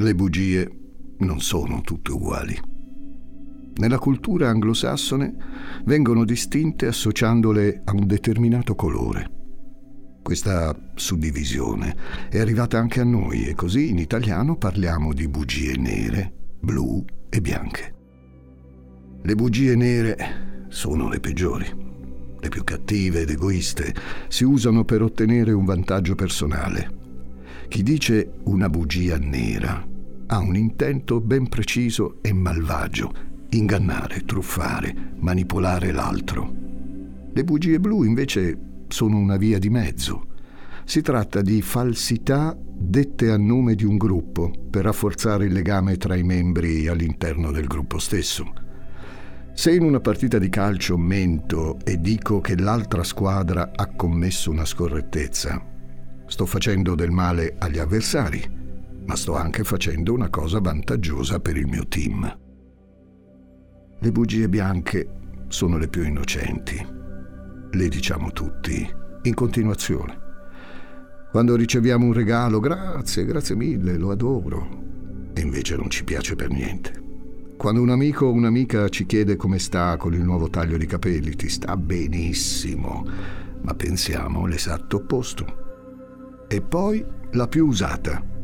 Le bugie non sono tutte uguali. Nella cultura anglosassone vengono distinte associandole a un determinato colore. Questa suddivisione è arrivata anche a noi e così in italiano parliamo di bugie nere, blu e bianche. Le bugie nere sono le peggiori, le più cattive ed egoiste, si usano per ottenere un vantaggio personale. Chi dice una bugia nera ha un intento ben preciso e malvagio, ingannare, truffare, manipolare l'altro. Le bugie blu invece sono una via di mezzo. Si tratta di falsità dette a nome di un gruppo per rafforzare il legame tra i membri all'interno del gruppo stesso. Se in una partita di calcio mento e dico che l'altra squadra ha commesso una scorrettezza, sto facendo del male agli avversari, ma sto anche facendo una cosa vantaggiosa per il mio team. Le bugie bianche sono le più innocenti le diciamo tutti, in continuazione. Quando riceviamo un regalo, grazie, grazie mille, lo adoro. E invece non ci piace per niente. Quando un amico o un'amica ci chiede come sta con il nuovo taglio di capelli, ti sta benissimo, ma pensiamo l'esatto opposto. E poi la più usata.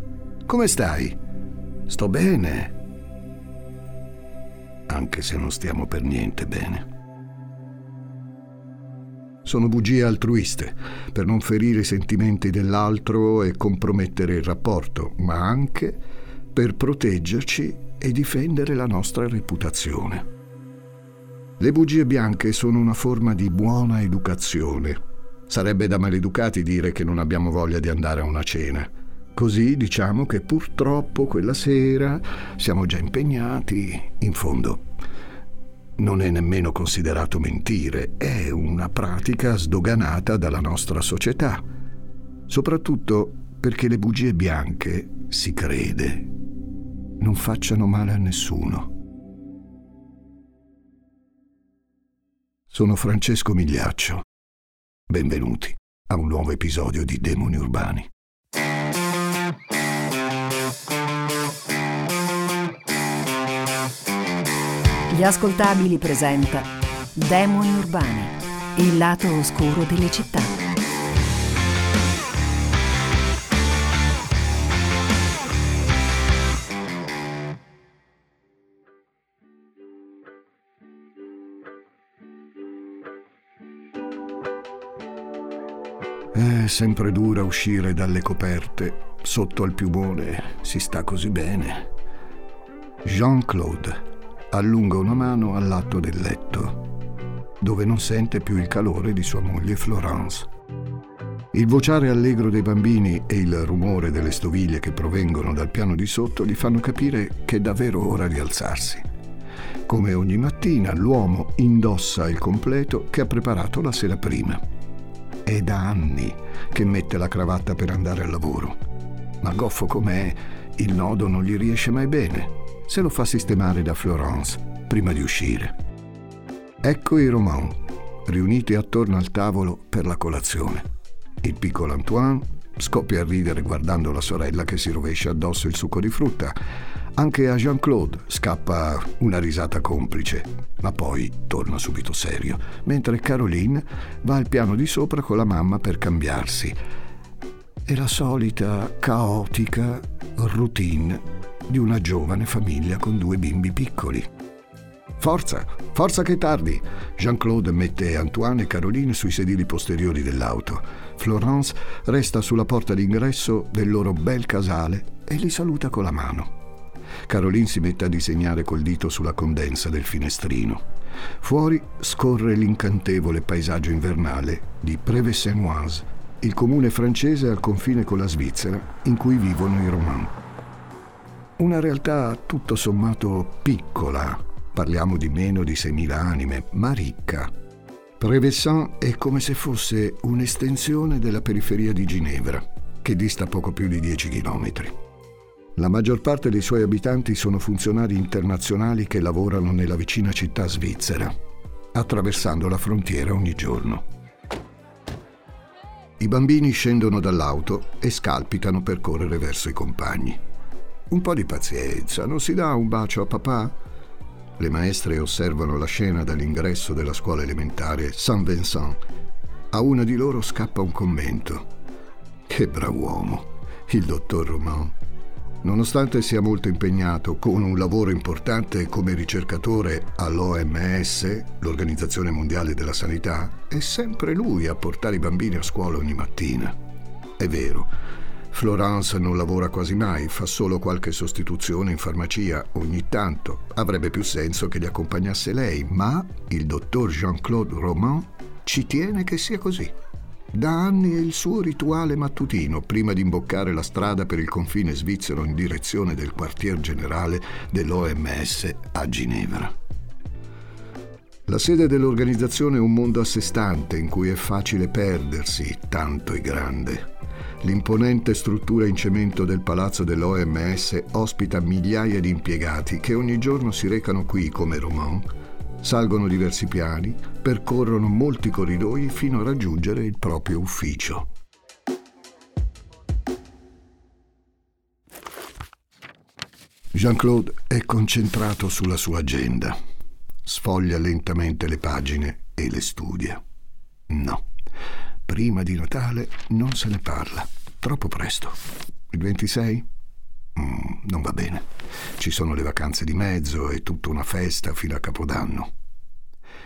Come stai? Sto bene. Anche se non stiamo per niente bene sono bugie altruiste, per non ferire i sentimenti dell'altro e compromettere il rapporto, ma anche per proteggerci e difendere la nostra reputazione. Le bugie bianche sono una forma di buona educazione. Sarebbe da maleducati dire che non abbiamo voglia di andare a una cena. Così diciamo che purtroppo quella sera siamo già impegnati. In fondo, non è nemmeno considerato mentire, è una pratica sdoganata dalla nostra società, soprattutto perché le bugie bianche, si crede, non facciano male a nessuno. Sono Francesco Migliaccio. Benvenuti a un nuovo episodio di Demoni Urbani. Gli ascoltabili presenta Demoni Urbani, il lato oscuro delle città. È sempre dura uscire dalle coperte. Sotto al piumone si sta così bene. Jean-Claude allunga una mano all'atto del letto, dove non sente più il calore di sua moglie Florence. Il vociare allegro dei bambini e il rumore delle stoviglie che provengono dal piano di sotto gli fanno capire che è davvero ora di alzarsi. Come ogni mattina l'uomo indossa il completo che ha preparato la sera prima. È da anni che mette la cravatta per andare al lavoro. Ma goffo com'è, il nodo non gli riesce mai bene se lo fa sistemare da Florence prima di uscire. Ecco i Roman, riuniti attorno al tavolo per la colazione. Il piccolo Antoine scoppia a ridere guardando la sorella che si rovescia addosso il succo di frutta. Anche a Jean-Claude scappa una risata complice, ma poi torna subito serio, mentre Caroline va al piano di sopra con la mamma per cambiarsi. È la solita caotica routine di una giovane famiglia con due bimbi piccoli. Forza, forza che tardi! Jean-Claude mette Antoine e Caroline sui sedili posteriori dell'auto. Florence resta sulla porta d'ingresso del loro bel casale e li saluta con la mano. Caroline si mette a disegnare col dito sulla condensa del finestrino. Fuori scorre l'incantevole paesaggio invernale di Prevesenoise, il comune francese al confine con la Svizzera in cui vivono i Romani. Una realtà tutto sommato piccola, parliamo di meno di 6.000 anime, ma ricca. Prevessan è come se fosse un'estensione della periferia di Ginevra, che dista poco più di 10 chilometri. La maggior parte dei suoi abitanti sono funzionari internazionali che lavorano nella vicina città svizzera, attraversando la frontiera ogni giorno. I bambini scendono dall'auto e scalpitano per correre verso i compagni. Un po' di pazienza, non si dà un bacio a papà? Le maestre osservano la scena dall'ingresso della scuola elementare Saint-Vincent. A una di loro scappa un commento. Che brav'uomo, il dottor Romain. Nonostante sia molto impegnato con un lavoro importante come ricercatore all'OMS, l'Organizzazione Mondiale della Sanità, è sempre lui a portare i bambini a scuola ogni mattina. È vero, Florence non lavora quasi mai, fa solo qualche sostituzione in farmacia ogni tanto. Avrebbe più senso che li accompagnasse lei, ma il dottor Jean-Claude Roman ci tiene che sia così. Da anni è il suo rituale mattutino prima di imboccare la strada per il confine svizzero in direzione del quartier generale dell'OMS a Ginevra. La sede dell'organizzazione è un mondo a sé stante in cui è facile perdersi, tanto è grande. L'imponente struttura in cemento del palazzo dell'OMS ospita migliaia di impiegati che ogni giorno si recano qui come Roman, salgono diversi piani, percorrono molti corridoi fino a raggiungere il proprio ufficio. Jean-Claude è concentrato sulla sua agenda. Sfoglia lentamente le pagine e le studia. No, prima di Natale non se ne parla. Troppo presto. Il 26? Mm, non va bene. Ci sono le vacanze di mezzo e tutta una festa fino a Capodanno.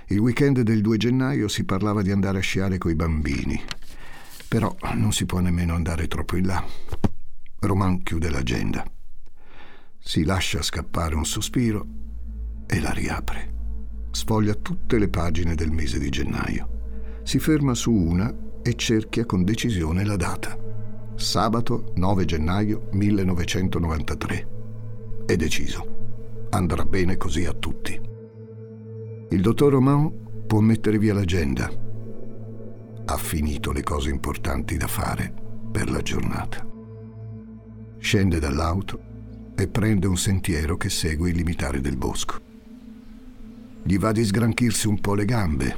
Il weekend del 2 gennaio si parlava di andare a sciare coi bambini. Però non si può nemmeno andare troppo in là. Roman chiude l'agenda. Si lascia scappare un sospiro e la riapre. Sfoglia tutte le pagine del mese di gennaio. Si ferma su una e cerchia con decisione la data sabato 9 gennaio 1993. È deciso. Andrà bene così a tutti. Il dottor Romain può mettere via l'agenda. Ha finito le cose importanti da fare per la giornata. Scende dall'auto e prende un sentiero che segue il limitare del bosco. Gli va di sgranchirsi un po' le gambe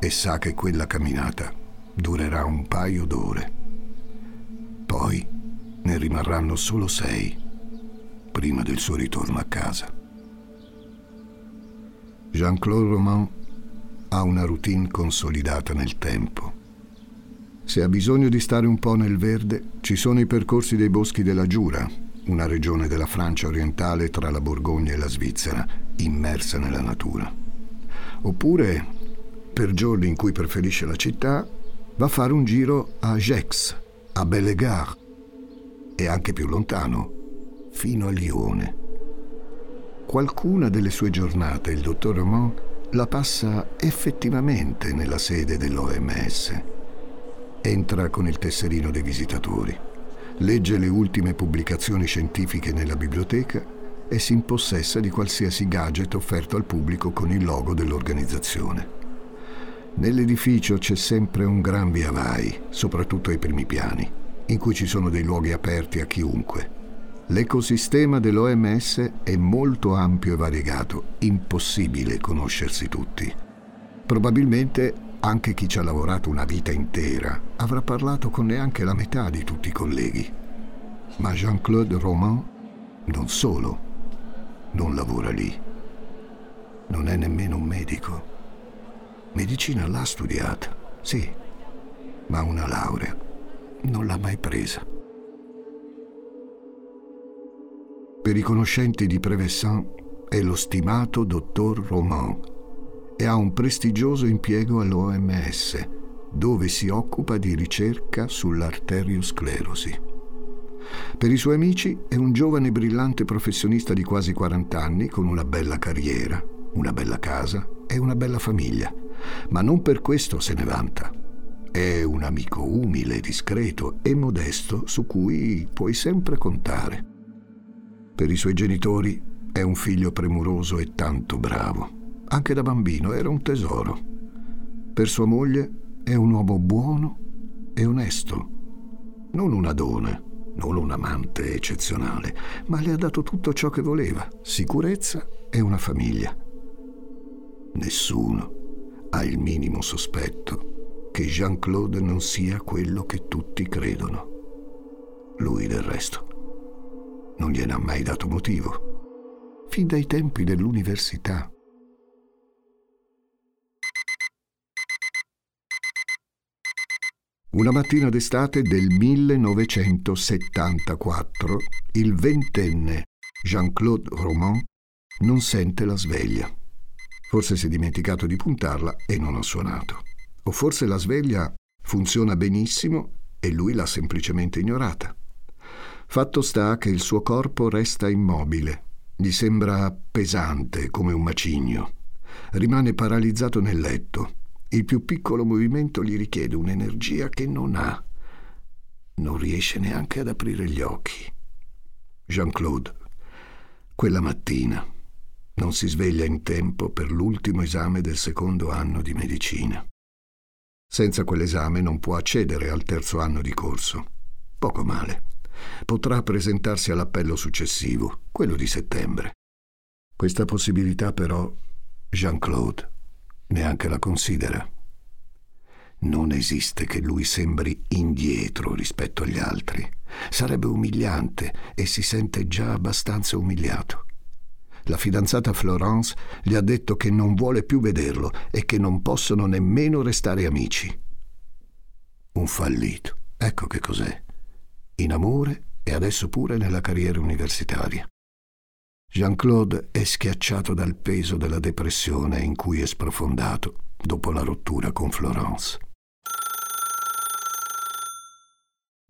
e sa che quella camminata durerà un paio d'ore. Poi ne rimarranno solo sei prima del suo ritorno a casa. Jean-Claude Roman ha una routine consolidata nel tempo. Se ha bisogno di stare un po' nel verde, ci sono i percorsi dei boschi della Giura, una regione della Francia orientale tra la Borgogna e la Svizzera, immersa nella natura. Oppure, per giorni in cui preferisce la città, va a fare un giro a Gex, a Bellegarde e anche più lontano, fino a Lione. Qualcuna delle sue giornate il dottor Roman la passa effettivamente nella sede dell'OMS. Entra con il tesserino dei visitatori, legge le ultime pubblicazioni scientifiche nella biblioteca e si impossessa di qualsiasi gadget offerto al pubblico con il logo dell'organizzazione. Nell'edificio c'è sempre un gran via vai, soprattutto ai primi piani, in cui ci sono dei luoghi aperti a chiunque. L'ecosistema dell'OMS è molto ampio e variegato, impossibile conoscersi tutti. Probabilmente anche chi ci ha lavorato una vita intera avrà parlato con neanche la metà di tutti i colleghi. Ma Jean-Claude Roman non solo non lavora lì, non è nemmeno un medico. Medicina l'ha studiata, sì, ma una laurea non l'ha mai presa. Per i conoscenti di Prevessan è lo stimato dottor Roman e ha un prestigioso impiego all'OMS, dove si occupa di ricerca sull'arteriosclerosi. Per i suoi amici è un giovane brillante professionista di quasi 40 anni con una bella carriera, una bella casa e una bella famiglia ma non per questo se ne vanta. È un amico umile, discreto e modesto su cui puoi sempre contare. Per i suoi genitori è un figlio premuroso e tanto bravo. Anche da bambino era un tesoro. Per sua moglie è un uomo buono e onesto. Non un adone, non un amante eccezionale, ma le ha dato tutto ciò che voleva, sicurezza e una famiglia. Nessuno ha il minimo sospetto che Jean-Claude non sia quello che tutti credono. Lui del resto non gliene ha mai dato motivo, fin dai tempi dell'università. Una mattina d'estate del 1974, il ventenne Jean-Claude Roman non sente la sveglia. Forse si è dimenticato di puntarla e non ha suonato. O forse la sveglia funziona benissimo e lui l'ha semplicemente ignorata. Fatto sta che il suo corpo resta immobile, gli sembra pesante come un macigno. Rimane paralizzato nel letto il più piccolo movimento gli richiede un'energia che non ha. Non riesce neanche ad aprire gli occhi. Jean-Claude, quella mattina, non si sveglia in tempo per l'ultimo esame del secondo anno di medicina. Senza quell'esame non può accedere al terzo anno di corso. Poco male. Potrà presentarsi all'appello successivo, quello di settembre. Questa possibilità però Jean-Claude neanche la considera. Non esiste che lui sembri indietro rispetto agli altri. Sarebbe umiliante e si sente già abbastanza umiliato. La fidanzata Florence gli ha detto che non vuole più vederlo e che non possono nemmeno restare amici. Un fallito, ecco che cos'è. In amore e adesso pure nella carriera universitaria. Jean-Claude è schiacciato dal peso della depressione in cui è sprofondato dopo la rottura con Florence.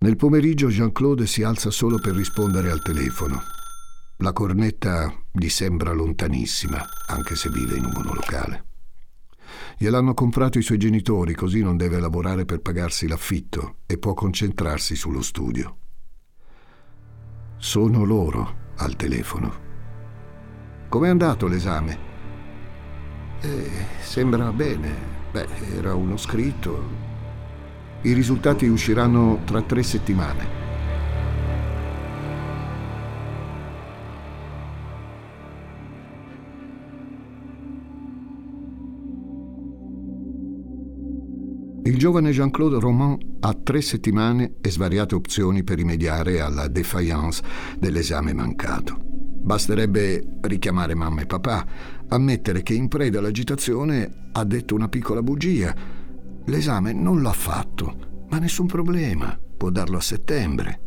Nel pomeriggio Jean-Claude si alza solo per rispondere al telefono. La cornetta gli sembra lontanissima, anche se vive in un monolocale. Gliel'hanno comprato i suoi genitori, così non deve lavorare per pagarsi l'affitto e può concentrarsi sullo studio. Sono loro al telefono. Com'è andato l'esame? Eh, sembra bene. Beh, era uno scritto. I risultati usciranno tra tre settimane. Il giovane Jean-Claude Roman ha tre settimane e svariate opzioni per rimediare alla défaillance dell'esame mancato. Basterebbe richiamare mamma e papà, ammettere che in preda all'agitazione ha detto una piccola bugia. L'esame non l'ha fatto, ma nessun problema, può darlo a settembre.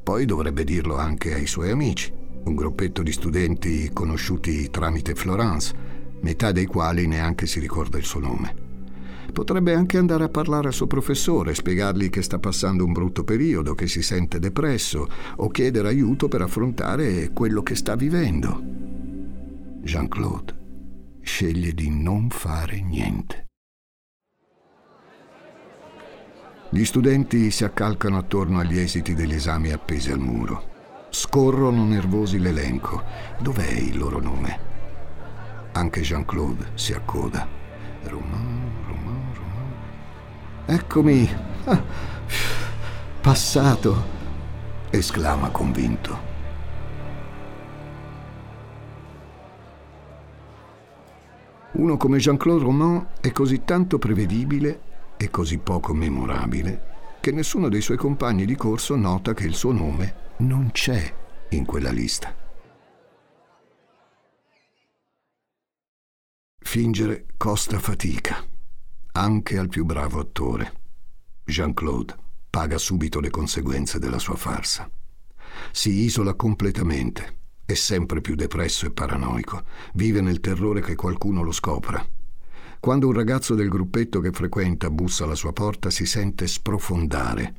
Poi dovrebbe dirlo anche ai suoi amici, un gruppetto di studenti conosciuti tramite Florence, metà dei quali neanche si ricorda il suo nome. Potrebbe anche andare a parlare al suo professore, spiegargli che sta passando un brutto periodo, che si sente depresso, o chiedere aiuto per affrontare quello che sta vivendo. Jean-Claude sceglie di non fare niente. Gli studenti si accalcano attorno agli esiti degli esami appesi al muro. Scorrono nervosi l'elenco. Dov'è il loro nome? Anche Jean-Claude si accoda. Romain. Eccomi. Ah, passato. esclama convinto. Uno come Jean-Claude Roman è così tanto prevedibile e così poco memorabile che nessuno dei suoi compagni di corso nota che il suo nome non c'è in quella lista. Fingere costa fatica anche al più bravo attore. Jean-Claude paga subito le conseguenze della sua farsa. Si isola completamente, è sempre più depresso e paranoico, vive nel terrore che qualcuno lo scopra. Quando un ragazzo del gruppetto che frequenta bussa alla sua porta si sente sprofondare.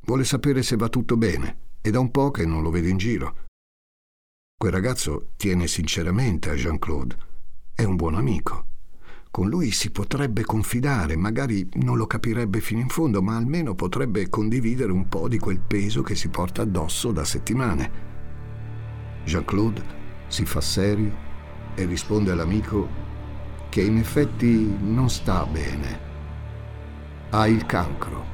Vuole sapere se va tutto bene e da un po' che non lo vede in giro. Quel ragazzo tiene sinceramente a Jean-Claude. È un buon amico. Con lui si potrebbe confidare, magari non lo capirebbe fino in fondo, ma almeno potrebbe condividere un po' di quel peso che si porta addosso da settimane. Jean-Claude si fa serio e risponde all'amico che in effetti non sta bene. Ha il cancro.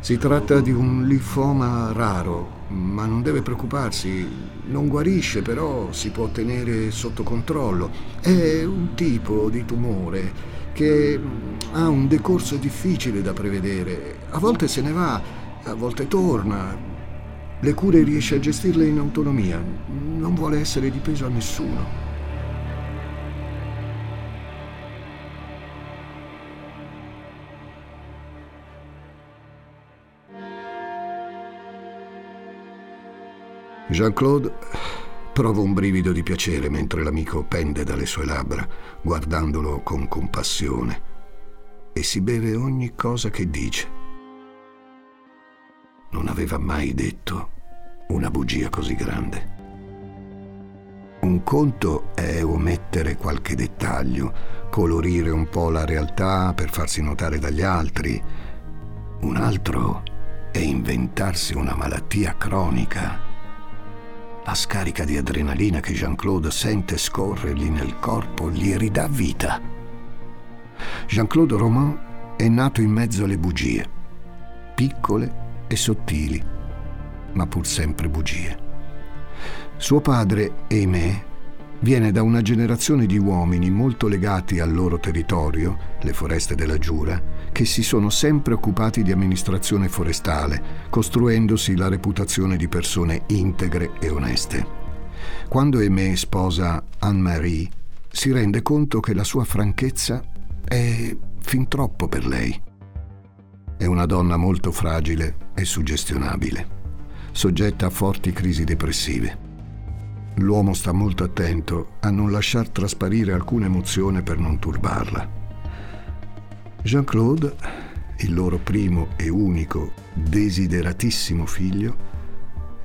Si tratta di un linfoma raro, ma non deve preoccuparsi, non guarisce, però si può tenere sotto controllo. È un tipo di tumore che ha un decorso difficile da prevedere. A volte se ne va, a volte torna. Le cure riesce a gestirle in autonomia, non vuole essere di peso a nessuno. Jean-Claude prova un brivido di piacere mentre l'amico pende dalle sue labbra, guardandolo con compassione, e si beve ogni cosa che dice. Non aveva mai detto una bugia così grande. Un conto è omettere qualche dettaglio, colorire un po' la realtà per farsi notare dagli altri. Un altro è inventarsi una malattia cronica la scarica di adrenalina che Jean-Claude sente scorrergli nel corpo gli ridà vita. Jean-Claude Roman è nato in mezzo alle bugie, piccole e sottili, ma pur sempre bugie. Suo padre, Aimé, viene da una generazione di uomini molto legati al loro territorio, le foreste della Giura, che si sono sempre occupati di amministrazione forestale, costruendosi la reputazione di persone integre e oneste. Quando Aimé sposa Anne-Marie, si rende conto che la sua franchezza è fin troppo per lei. È una donna molto fragile e suggestionabile, soggetta a forti crisi depressive. L'uomo sta molto attento a non lasciar trasparire alcuna emozione per non turbarla. Jean-Claude, il loro primo e unico desideratissimo figlio,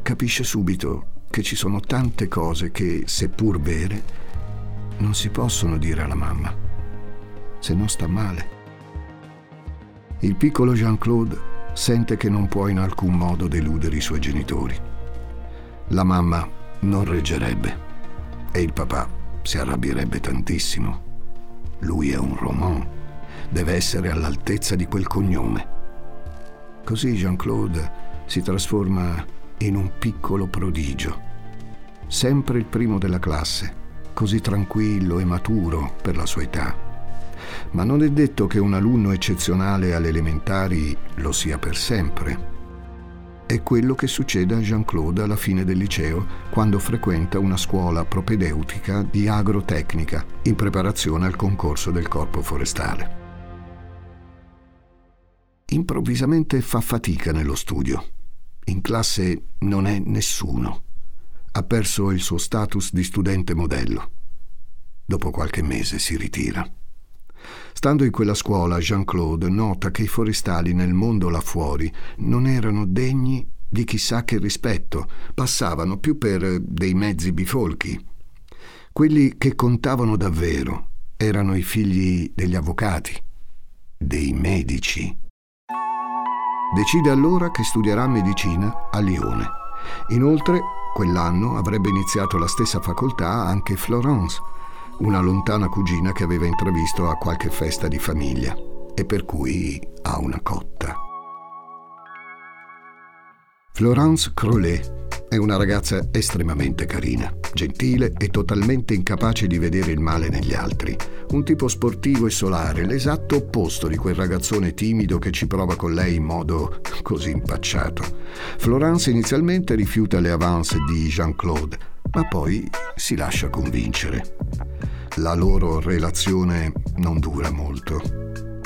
capisce subito che ci sono tante cose che, seppur vere, non si possono dire alla mamma, se non sta male. Il piccolo Jean-Claude sente che non può in alcun modo deludere i suoi genitori. La mamma non reggerebbe e il papà si arrabbierebbe tantissimo. Lui è un Roman, deve essere all'altezza di quel cognome. Così Jean-Claude si trasforma in un piccolo prodigio, sempre il primo della classe, così tranquillo e maturo per la sua età. Ma non è detto che un alunno eccezionale alle elementari lo sia per sempre è quello che succede a Jean-Claude alla fine del liceo, quando frequenta una scuola propedeutica di agrotecnica in preparazione al concorso del corpo forestale. Improvvisamente fa fatica nello studio. In classe non è nessuno. Ha perso il suo status di studente modello. Dopo qualche mese si ritira. Stando in quella scuola, Jean-Claude nota che i forestali nel mondo là fuori non erano degni di chissà che rispetto, passavano più per dei mezzi bifolchi. Quelli che contavano davvero erano i figli degli avvocati, dei medici. Decide allora che studierà medicina a Lione. Inoltre, quell'anno avrebbe iniziato la stessa facoltà anche Florence, una lontana cugina che aveva intravisto a qualche festa di famiglia e per cui ha una cotta. Florence Crollet è una ragazza estremamente carina, gentile e totalmente incapace di vedere il male negli altri. Un tipo sportivo e solare, l'esatto opposto di quel ragazzone timido che ci prova con lei in modo così impacciato. Florence inizialmente rifiuta le avance di Jean-Claude, ma poi si lascia convincere. La loro relazione non dura molto.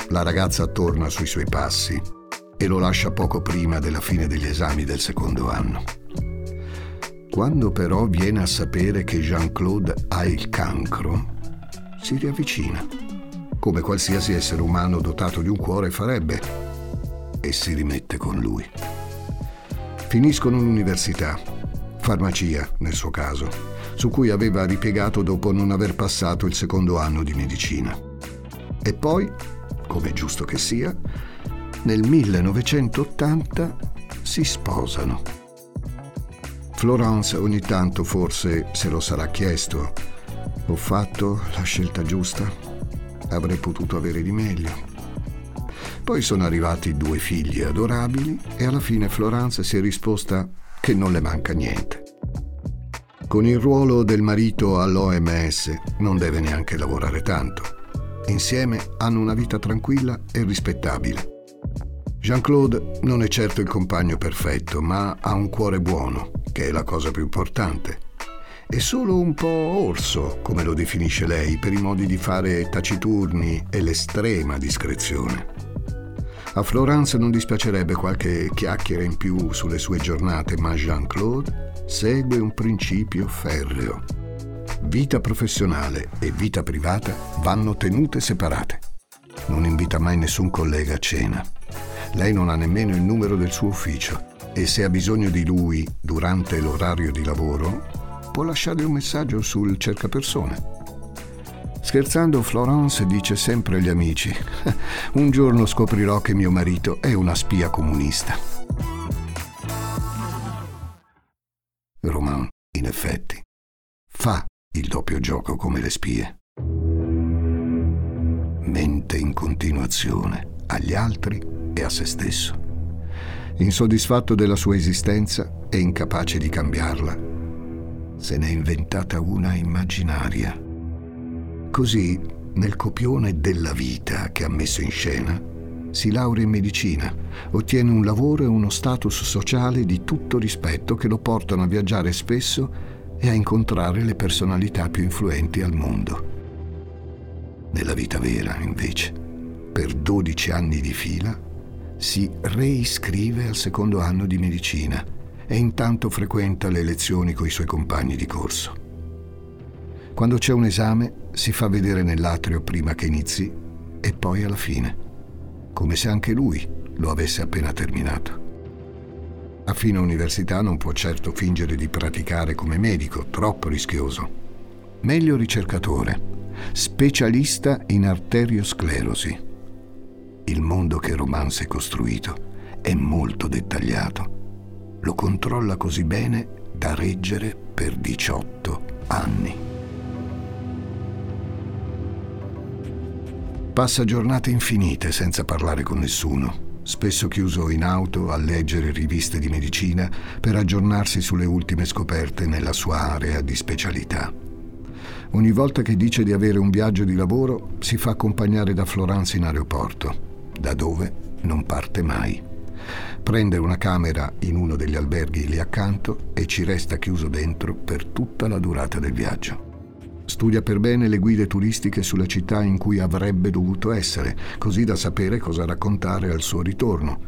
La ragazza torna sui suoi passi e lo lascia poco prima della fine degli esami del secondo anno. Quando però viene a sapere che Jean-Claude ha il cancro, si riavvicina, come qualsiasi essere umano dotato di un cuore farebbe, e si rimette con lui. Finiscono l'università farmacia nel suo caso, su cui aveva ripiegato dopo non aver passato il secondo anno di medicina. E poi, come giusto che sia, nel 1980 si sposano. Florence ogni tanto forse se lo sarà chiesto. Ho fatto la scelta giusta? Avrei potuto avere di meglio. Poi sono arrivati due figli adorabili e alla fine Florence si è risposta che non le manca niente. Con il ruolo del marito all'OMS non deve neanche lavorare tanto. Insieme hanno una vita tranquilla e rispettabile. Jean-Claude non è certo il compagno perfetto, ma ha un cuore buono, che è la cosa più importante. È solo un po' orso, come lo definisce lei, per i modi di fare taciturni e l'estrema discrezione. A Florence non dispiacerebbe qualche chiacchiera in più sulle sue giornate, ma Jean-Claude segue un principio ferreo. Vita professionale e vita privata vanno tenute separate. Non invita mai nessun collega a cena. Lei non ha nemmeno il numero del suo ufficio e se ha bisogno di lui durante l'orario di lavoro, può lasciare un messaggio sul cercapersone. Scherzando, Florence dice sempre agli amici, un giorno scoprirò che mio marito è una spia comunista. Roman, in effetti, fa il doppio gioco come le spie. Mente in continuazione agli altri e a se stesso. Insoddisfatto della sua esistenza e incapace di cambiarla, se n'è inventata una immaginaria Così, nel copione della vita che ha messo in scena, si laurea in medicina, ottiene un lavoro e uno status sociale di tutto rispetto che lo portano a viaggiare spesso e a incontrare le personalità più influenti al mondo. Nella vita vera, invece, per 12 anni di fila, si reiscrive al secondo anno di medicina e intanto frequenta le lezioni con i suoi compagni di corso. Quando c'è un esame si fa vedere nell'atrio prima che inizi e poi alla fine, come se anche lui lo avesse appena terminato. A fine università non può certo fingere di praticare come medico, troppo rischioso. Meglio ricercatore, specialista in arteriosclerosi. Il mondo che Romance è costruito è molto dettagliato. Lo controlla così bene da reggere per 18 anni. Passa giornate infinite senza parlare con nessuno, spesso chiuso in auto a leggere riviste di medicina per aggiornarsi sulle ultime scoperte nella sua area di specialità. Ogni volta che dice di avere un viaggio di lavoro si fa accompagnare da Florence in aeroporto, da dove non parte mai. Prende una camera in uno degli alberghi lì accanto e ci resta chiuso dentro per tutta la durata del viaggio. Studia per bene le guide turistiche sulla città in cui avrebbe dovuto essere, così da sapere cosa raccontare al suo ritorno,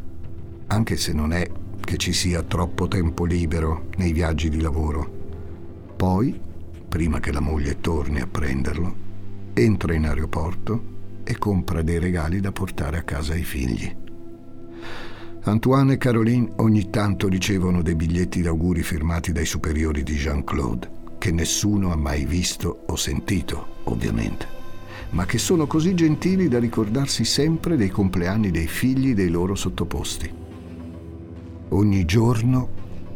anche se non è che ci sia troppo tempo libero nei viaggi di lavoro. Poi, prima che la moglie torni a prenderlo, entra in aeroporto e compra dei regali da portare a casa ai figli. Antoine e Caroline ogni tanto ricevono dei biglietti d'auguri firmati dai superiori di Jean-Claude che nessuno ha mai visto o sentito, ovviamente, ma che sono così gentili da ricordarsi sempre dei compleanni dei figli dei loro sottoposti. Ogni giorno,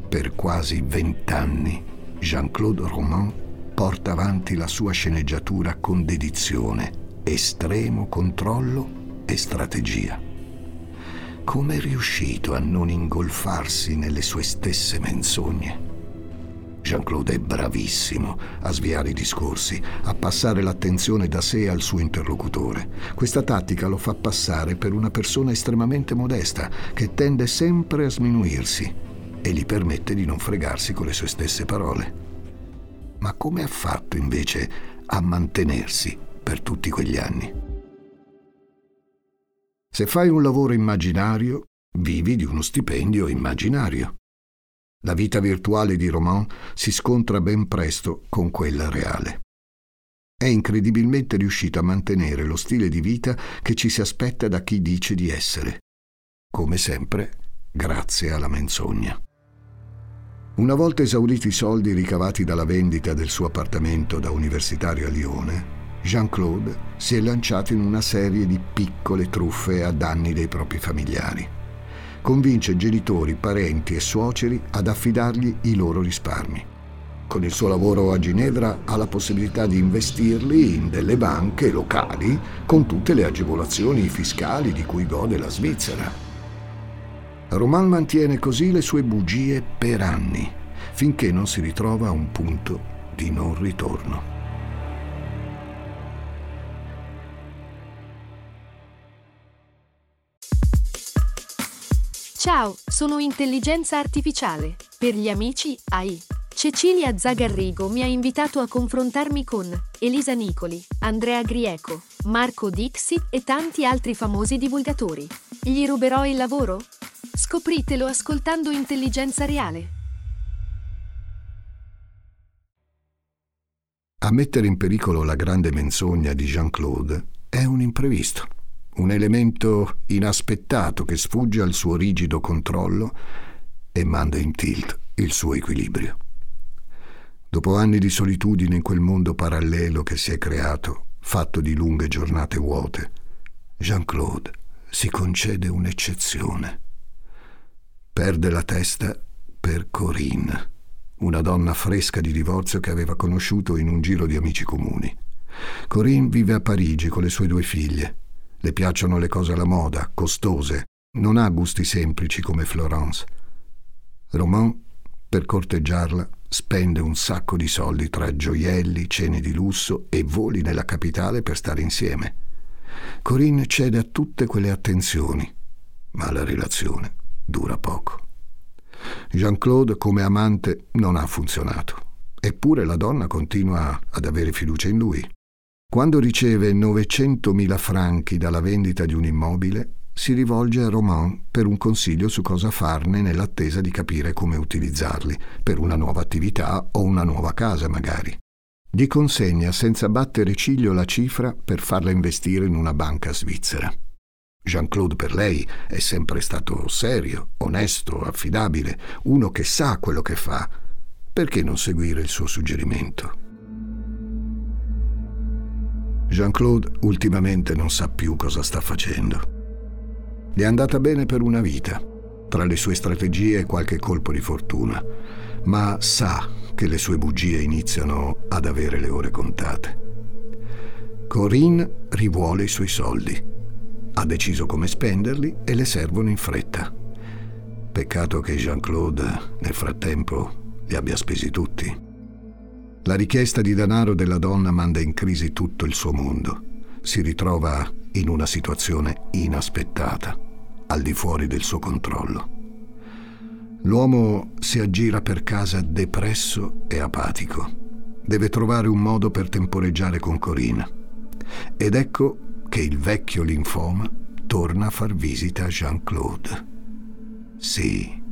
per quasi vent'anni, Jean-Claude Roman porta avanti la sua sceneggiatura con dedizione, estremo controllo e strategia. Come è riuscito a non ingolfarsi nelle sue stesse menzogne? Jean-Claude è bravissimo a sviare i discorsi, a passare l'attenzione da sé al suo interlocutore. Questa tattica lo fa passare per una persona estremamente modesta, che tende sempre a sminuirsi e gli permette di non fregarsi con le sue stesse parole. Ma come ha fatto invece a mantenersi per tutti quegli anni? Se fai un lavoro immaginario, vivi di uno stipendio immaginario. La vita virtuale di Roman si scontra ben presto con quella reale. È incredibilmente riuscito a mantenere lo stile di vita che ci si aspetta da chi dice di essere. Come sempre, grazie alla menzogna. Una volta esauriti i soldi ricavati dalla vendita del suo appartamento da universitario a Lione, Jean-Claude si è lanciato in una serie di piccole truffe a danni dei propri familiari convince genitori, parenti e suoceri ad affidargli i loro risparmi. Con il suo lavoro a Ginevra ha la possibilità di investirli in delle banche locali con tutte le agevolazioni fiscali di cui gode la Svizzera. Roman mantiene così le sue bugie per anni, finché non si ritrova a un punto di non ritorno. Ciao, sono intelligenza artificiale. Per gli amici, AI. Cecilia Zagarrigo mi ha invitato a confrontarmi con Elisa Nicoli, Andrea Grieco, Marco Dixi e tanti altri famosi divulgatori. Gli ruberò il lavoro? Scopritelo ascoltando Intelligenza Reale. A mettere in pericolo la grande menzogna di Jean-Claude è un imprevisto, un elemento inaspettato che sfugge al suo rigido controllo e manda in tilt il suo equilibrio. Dopo anni di solitudine in quel mondo parallelo che si è creato, fatto di lunghe giornate vuote, Jean-Claude si concede un'eccezione. Perde la testa per Corinne, una donna fresca di divorzio che aveva conosciuto in un giro di amici comuni. Corinne vive a Parigi con le sue due figlie. Le piacciono le cose alla moda, costose, non ha gusti semplici come Florence. Roman, per corteggiarla, spende un sacco di soldi tra gioielli, cene di lusso e voli nella capitale per stare insieme. Corinne cede a tutte quelle attenzioni, ma la relazione dura poco. Jean-Claude come amante non ha funzionato, eppure la donna continua ad avere fiducia in lui. Quando riceve 900.000 franchi dalla vendita di un immobile, si rivolge a Roman per un consiglio su cosa farne nell'attesa di capire come utilizzarli, per una nuova attività o una nuova casa magari. Gli consegna senza battere ciglio la cifra per farla investire in una banca svizzera. Jean-Claude per lei è sempre stato serio, onesto, affidabile, uno che sa quello che fa. Perché non seguire il suo suggerimento? Jean-Claude ultimamente non sa più cosa sta facendo. Gli è andata bene per una vita, tra le sue strategie qualche colpo di fortuna, ma sa che le sue bugie iniziano ad avere le ore contate. Corinne rivuole i suoi soldi. Ha deciso come spenderli e le servono in fretta. Peccato che Jean-Claude nel frattempo li abbia spesi tutti. La richiesta di denaro della donna manda in crisi tutto il suo mondo. Si ritrova in una situazione inaspettata, al di fuori del suo controllo. L'uomo si aggira per casa depresso e apatico. Deve trovare un modo per temporeggiare con Corina. Ed ecco che il vecchio linfoma torna a far visita a Jean-Claude. Sì,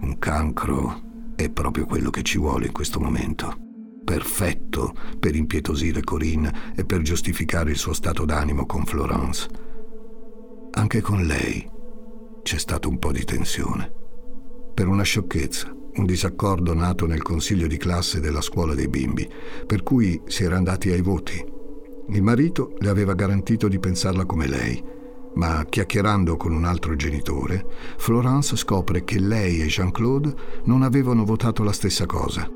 un cancro è proprio quello che ci vuole in questo momento perfetto per impietosire Corinne e per giustificare il suo stato d'animo con Florence. Anche con lei c'è stato un po' di tensione. Per una sciocchezza, un disaccordo nato nel consiglio di classe della scuola dei bimbi, per cui si era andati ai voti. Il marito le aveva garantito di pensarla come lei, ma chiacchierando con un altro genitore, Florence scopre che lei e Jean-Claude non avevano votato la stessa cosa.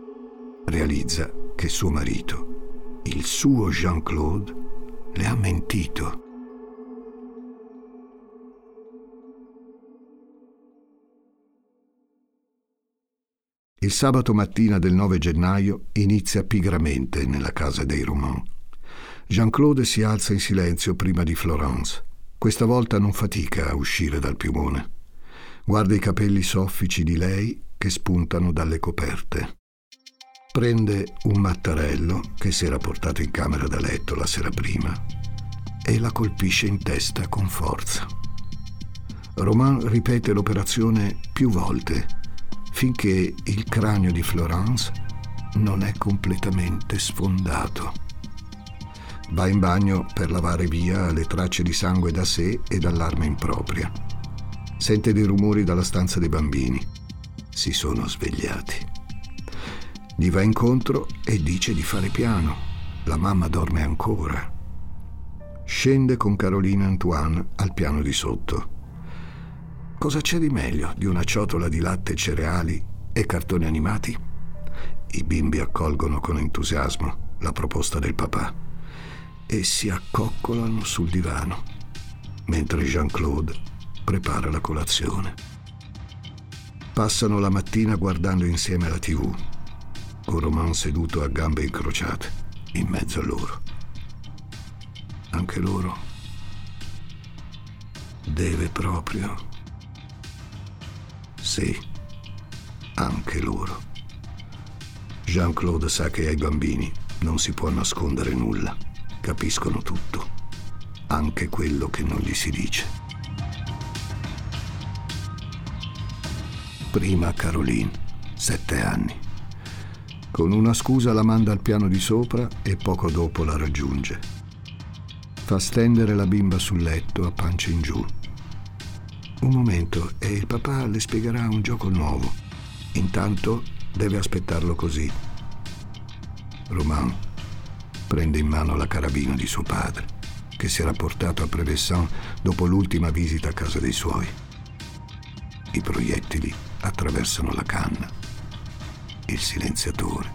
Realizza che suo marito, il suo Jean-Claude, le ha mentito. Il sabato mattina del 9 gennaio inizia pigramente nella casa dei Romans. Jean-Claude si alza in silenzio prima di Florence. Questa volta non fatica a uscire dal piumone. Guarda i capelli soffici di lei che spuntano dalle coperte. Prende un mattarello che si era portato in camera da letto la sera prima e la colpisce in testa con forza. Roman ripete l'operazione più volte finché il cranio di Florence non è completamente sfondato. Va in bagno per lavare via le tracce di sangue da sé e dall'arma impropria. Sente dei rumori dalla stanza dei bambini. Si sono svegliati. Gli va incontro e dice di fare piano. La mamma dorme ancora. Scende con Carolina Antoine al piano di sotto. Cosa c'è di meglio di una ciotola di latte cereali e cartoni animati? I bimbi accolgono con entusiasmo la proposta del papà e si accoccolano sul divano, mentre Jean-Claude prepara la colazione. Passano la mattina guardando insieme la tv un Roman seduto a gambe incrociate, in mezzo a loro. Anche loro. Deve proprio. Sì, anche loro. Jean-Claude sa che ai bambini non si può nascondere nulla. Capiscono tutto, anche quello che non gli si dice. Prima Caroline, sette anni. Con una scusa la manda al piano di sopra e poco dopo la raggiunge. Fa stendere la bimba sul letto a pancia in giù. Un momento e il papà le spiegherà un gioco nuovo. Intanto deve aspettarlo così. Romain prende in mano la carabina di suo padre, che si era portato a Prevessan dopo l'ultima visita a casa dei suoi. I proiettili attraversano la canna, il silenziatore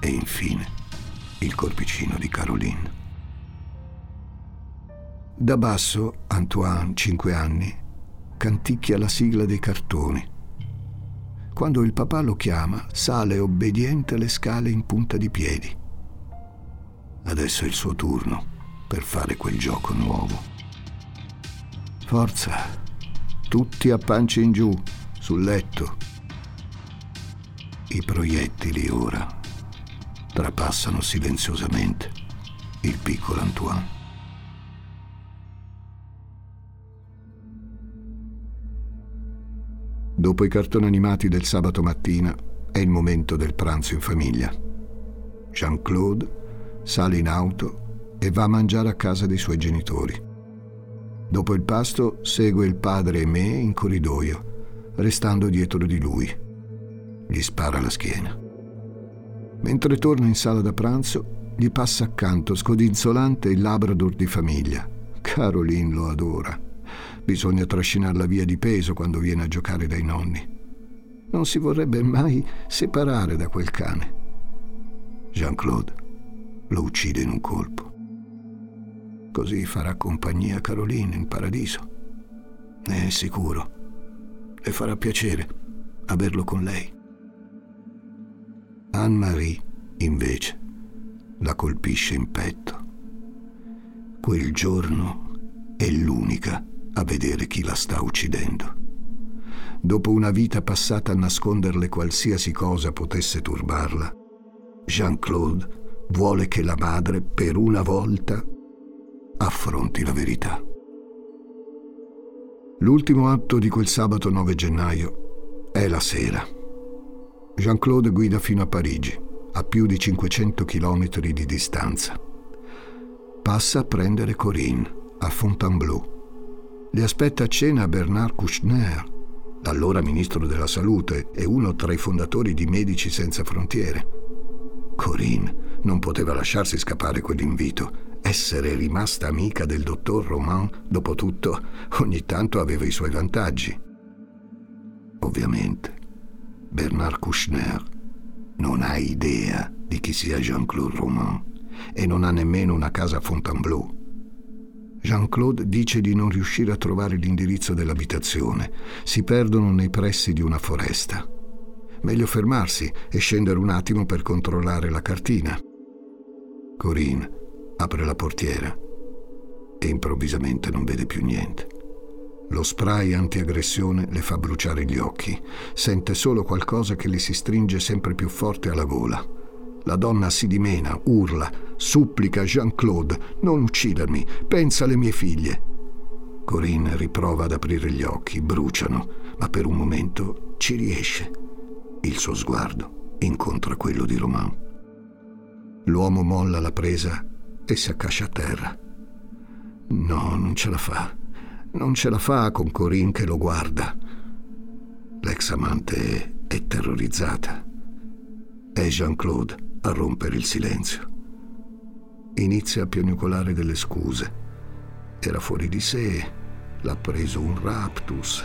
e infine il corpicino di Caroline. Da basso, Antoine, cinque anni, canticchia la sigla dei cartoni quando il papà lo chiama, sale obbediente le scale in punta di piedi. Adesso è il suo turno per fare quel gioco nuovo. Forza, tutti a pancia in giù, sul letto. I proiettili ora trapassano silenziosamente il piccolo Antoine. Dopo i cartoni animati del sabato mattina è il momento del pranzo in famiglia. Jean-Claude sale in auto e va a mangiare a casa dei suoi genitori. Dopo il pasto segue il padre e me in corridoio, restando dietro di lui. Gli spara la schiena. Mentre torna in sala da pranzo, gli passa accanto scodinzolante il Labrador di famiglia. Caroline lo adora. Bisogna trascinarla via di peso quando viene a giocare dai nonni. Non si vorrebbe mai separare da quel cane. Jean-Claude lo uccide in un colpo. Così farà compagnia a Caroline in paradiso. È sicuro. Le farà piacere averlo con lei. Anne-Marie, invece, la colpisce in petto. Quel giorno è l'unica a vedere chi la sta uccidendo. Dopo una vita passata a nasconderle qualsiasi cosa potesse turbarla, Jean-Claude vuole che la madre, per una volta, affronti la verità. L'ultimo atto di quel sabato 9 gennaio è la sera. Jean-Claude guida fino a Parigi, a più di 500 km di distanza. Passa a prendere Corinne a Fontainebleau le aspetta a cena Bernard Kouchner, l'allora ministro della Salute e uno tra i fondatori di Medici Senza Frontiere. Corinne non poteva lasciarsi scappare quell'invito. Essere rimasta amica del dottor Roman, dopo tutto, ogni tanto aveva i suoi vantaggi. Ovviamente, Bernard Kouchner non ha idea di chi sia Jean-Claude Roman e non ha nemmeno una casa a Fontainebleau. Jean-Claude dice di non riuscire a trovare l'indirizzo dell'abitazione. Si perdono nei pressi di una foresta. Meglio fermarsi e scendere un attimo per controllare la cartina. Corinne apre la portiera e improvvisamente non vede più niente. Lo spray antiaggressione le fa bruciare gli occhi. Sente solo qualcosa che le si stringe sempre più forte alla gola. La donna si dimena, urla, supplica Jean-Claude, non uccidermi, pensa alle mie figlie. Corinne riprova ad aprire gli occhi, bruciano, ma per un momento ci riesce. Il suo sguardo incontra quello di Romain. L'uomo molla la presa e si accascia a terra. No, non ce la fa. Non ce la fa con Corinne che lo guarda. L'ex amante è terrorizzata. È Jean-Claude a rompere il silenzio. Inizia a piagnucolare delle scuse. Era fuori di sé, l'ha preso un raptus.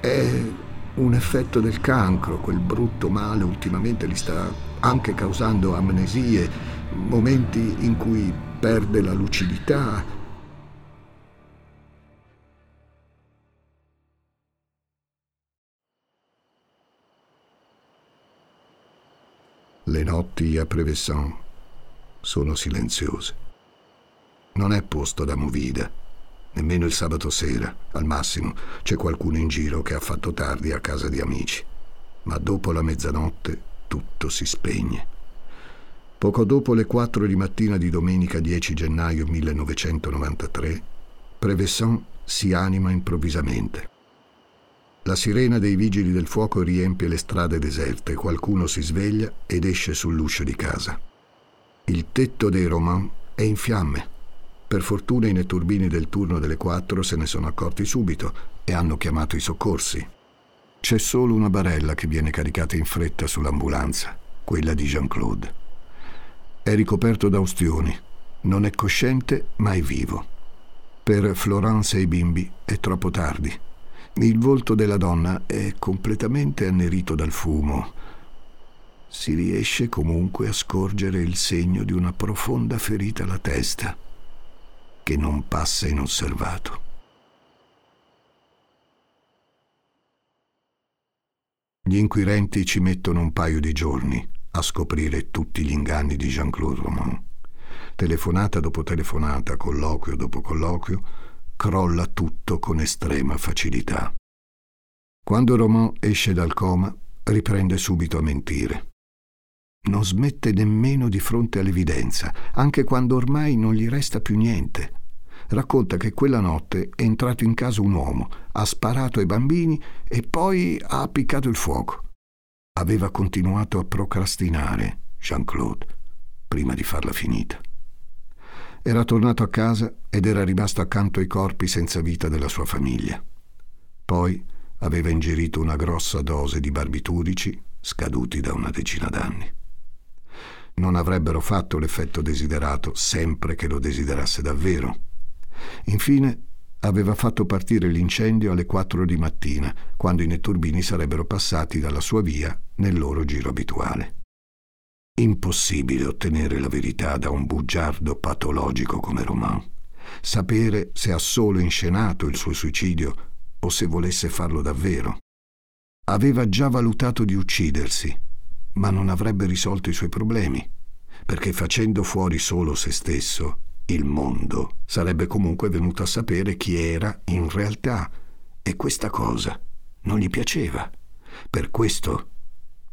È un effetto del cancro, quel brutto male ultimamente gli sta anche causando amnesie, momenti in cui perde la lucidità, Le notti a Prevesson sono silenziose. Non è posto da movida nemmeno il sabato sera, al massimo c'è qualcuno in giro che ha fatto tardi a casa di amici. Ma dopo la mezzanotte tutto si spegne. Poco dopo le 4 di mattina di domenica 10 gennaio 1993, Prevesson si anima improvvisamente. La sirena dei vigili del fuoco riempie le strade deserte, qualcuno si sveglia ed esce sull'uscio di casa. Il tetto dei Romans è in fiamme. Per fortuna i netturbini del turno delle 4 se ne sono accorti subito e hanno chiamato i soccorsi. C'è solo una barella che viene caricata in fretta sull'ambulanza, quella di Jean-Claude. È ricoperto da ustioni, non è cosciente ma è vivo. Per Florence e i bimbi è troppo tardi. Il volto della donna è completamente annerito dal fumo. Si riesce comunque a scorgere il segno di una profonda ferita alla testa, che non passa inosservato. Gli inquirenti ci mettono un paio di giorni a scoprire tutti gli inganni di Jean-Claude Roman. Telefonata dopo telefonata, colloquio dopo colloquio, crolla tutto con estrema facilità. Quando Roman esce dal coma, riprende subito a mentire. Non smette nemmeno di fronte all'evidenza, anche quando ormai non gli resta più niente. Racconta che quella notte è entrato in casa un uomo, ha sparato ai bambini e poi ha appiccato il fuoco aveva continuato a procrastinare Jean-Claude prima di farla finita. Era tornato a casa ed era rimasto accanto ai corpi senza vita della sua famiglia. Poi aveva ingerito una grossa dose di barbiturici scaduti da una decina d'anni. Non avrebbero fatto l'effetto desiderato sempre che lo desiderasse davvero. Infine aveva fatto partire l'incendio alle 4 di mattina, quando i netturbini sarebbero passati dalla sua via nel loro giro abituale. Impossibile ottenere la verità da un bugiardo patologico come Roman. Sapere se ha solo inscenato il suo suicidio o se volesse farlo davvero. Aveva già valutato di uccidersi, ma non avrebbe risolto i suoi problemi, perché facendo fuori solo se stesso il mondo sarebbe comunque venuto a sapere chi era in realtà e questa cosa non gli piaceva. Per questo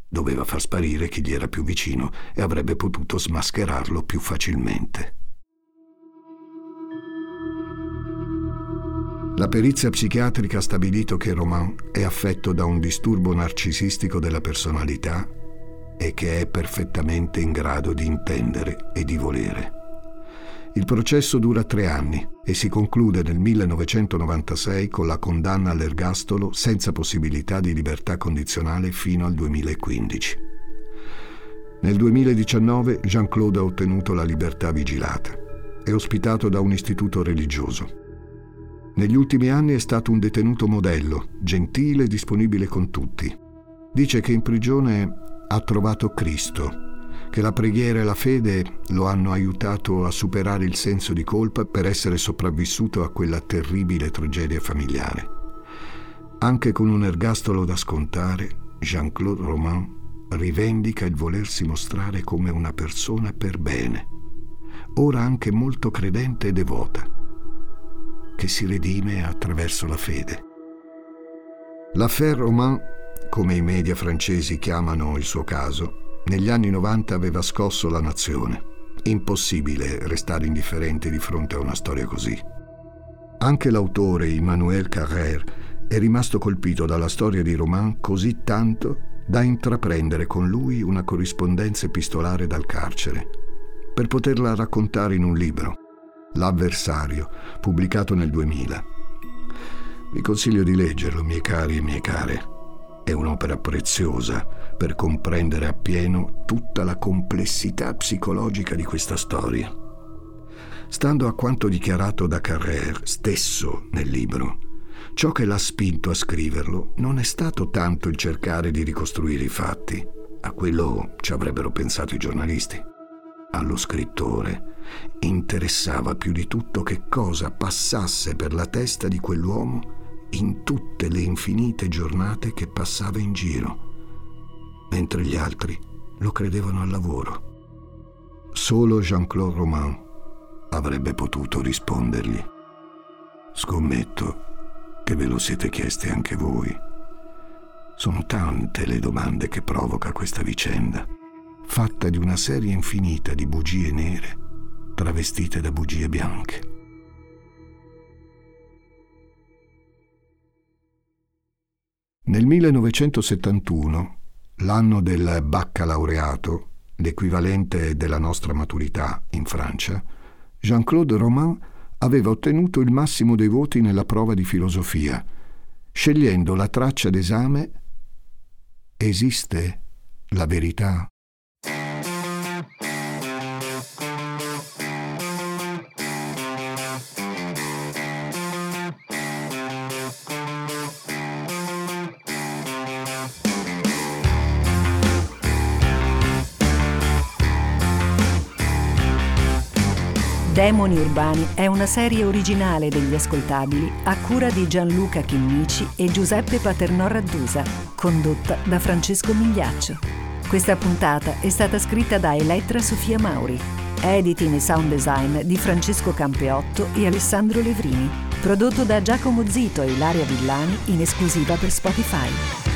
doveva far sparire chi gli era più vicino e avrebbe potuto smascherarlo più facilmente. La perizia psichiatrica ha stabilito che Roman è affetto da un disturbo narcisistico della personalità e che è perfettamente in grado di intendere e di volere. Il processo dura tre anni e si conclude nel 1996 con la condanna all'ergastolo senza possibilità di libertà condizionale fino al 2015. Nel 2019 Jean-Claude ha ottenuto la libertà vigilata. È ospitato da un istituto religioso. Negli ultimi anni è stato un detenuto modello, gentile e disponibile con tutti. Dice che in prigione ha trovato Cristo che la preghiera e la fede lo hanno aiutato a superare il senso di colpa per essere sopravvissuto a quella terribile tragedia familiare. Anche con un ergastolo da scontare, Jean-Claude Roman rivendica il volersi mostrare come una persona per bene, ora anche molto credente e devota, che si redime attraverso la fede. L'affaire Roman, come i media francesi chiamano il suo caso, negli anni 90 aveva scosso la nazione. Impossibile restare indifferenti di fronte a una storia così. Anche l'autore Emmanuel Carrère è rimasto colpito dalla storia di Roman così tanto da intraprendere con lui una corrispondenza epistolare dal carcere, per poterla raccontare in un libro, L'avversario, pubblicato nel 2000. Vi consiglio di leggerlo, miei cari e mie care. È un'opera preziosa per comprendere appieno tutta la complessità psicologica di questa storia. Stando a quanto dichiarato da Carrère stesso nel libro, ciò che l'ha spinto a scriverlo non è stato tanto il cercare di ricostruire i fatti, a quello ci avrebbero pensato i giornalisti. Allo scrittore interessava più di tutto che cosa passasse per la testa di quell'uomo in tutte le infinite giornate che passava in giro, mentre gli altri lo credevano al lavoro. Solo Jean-Claude Roman avrebbe potuto rispondergli. Scommetto che ve lo siete chiesti anche voi. Sono tante le domande che provoca questa vicenda, fatta di una serie infinita di bugie nere travestite da bugie bianche. Nel 1971, l'anno del baccalaureato, l'equivalente della nostra maturità in Francia, Jean-Claude Roman aveva ottenuto il massimo dei voti nella prova di filosofia, scegliendo la traccia d'esame Esiste la verità? Demoni Urbani è una serie originale degli ascoltabili a cura di Gianluca Chinnici e Giuseppe Paternò Raddusa, condotta da Francesco Migliaccio. Questa puntata è stata scritta da Elettra Sofia Mauri, editing e sound design di Francesco Campeotto e Alessandro Levrini, prodotto da Giacomo Zito e Ilaria Villani in esclusiva per Spotify.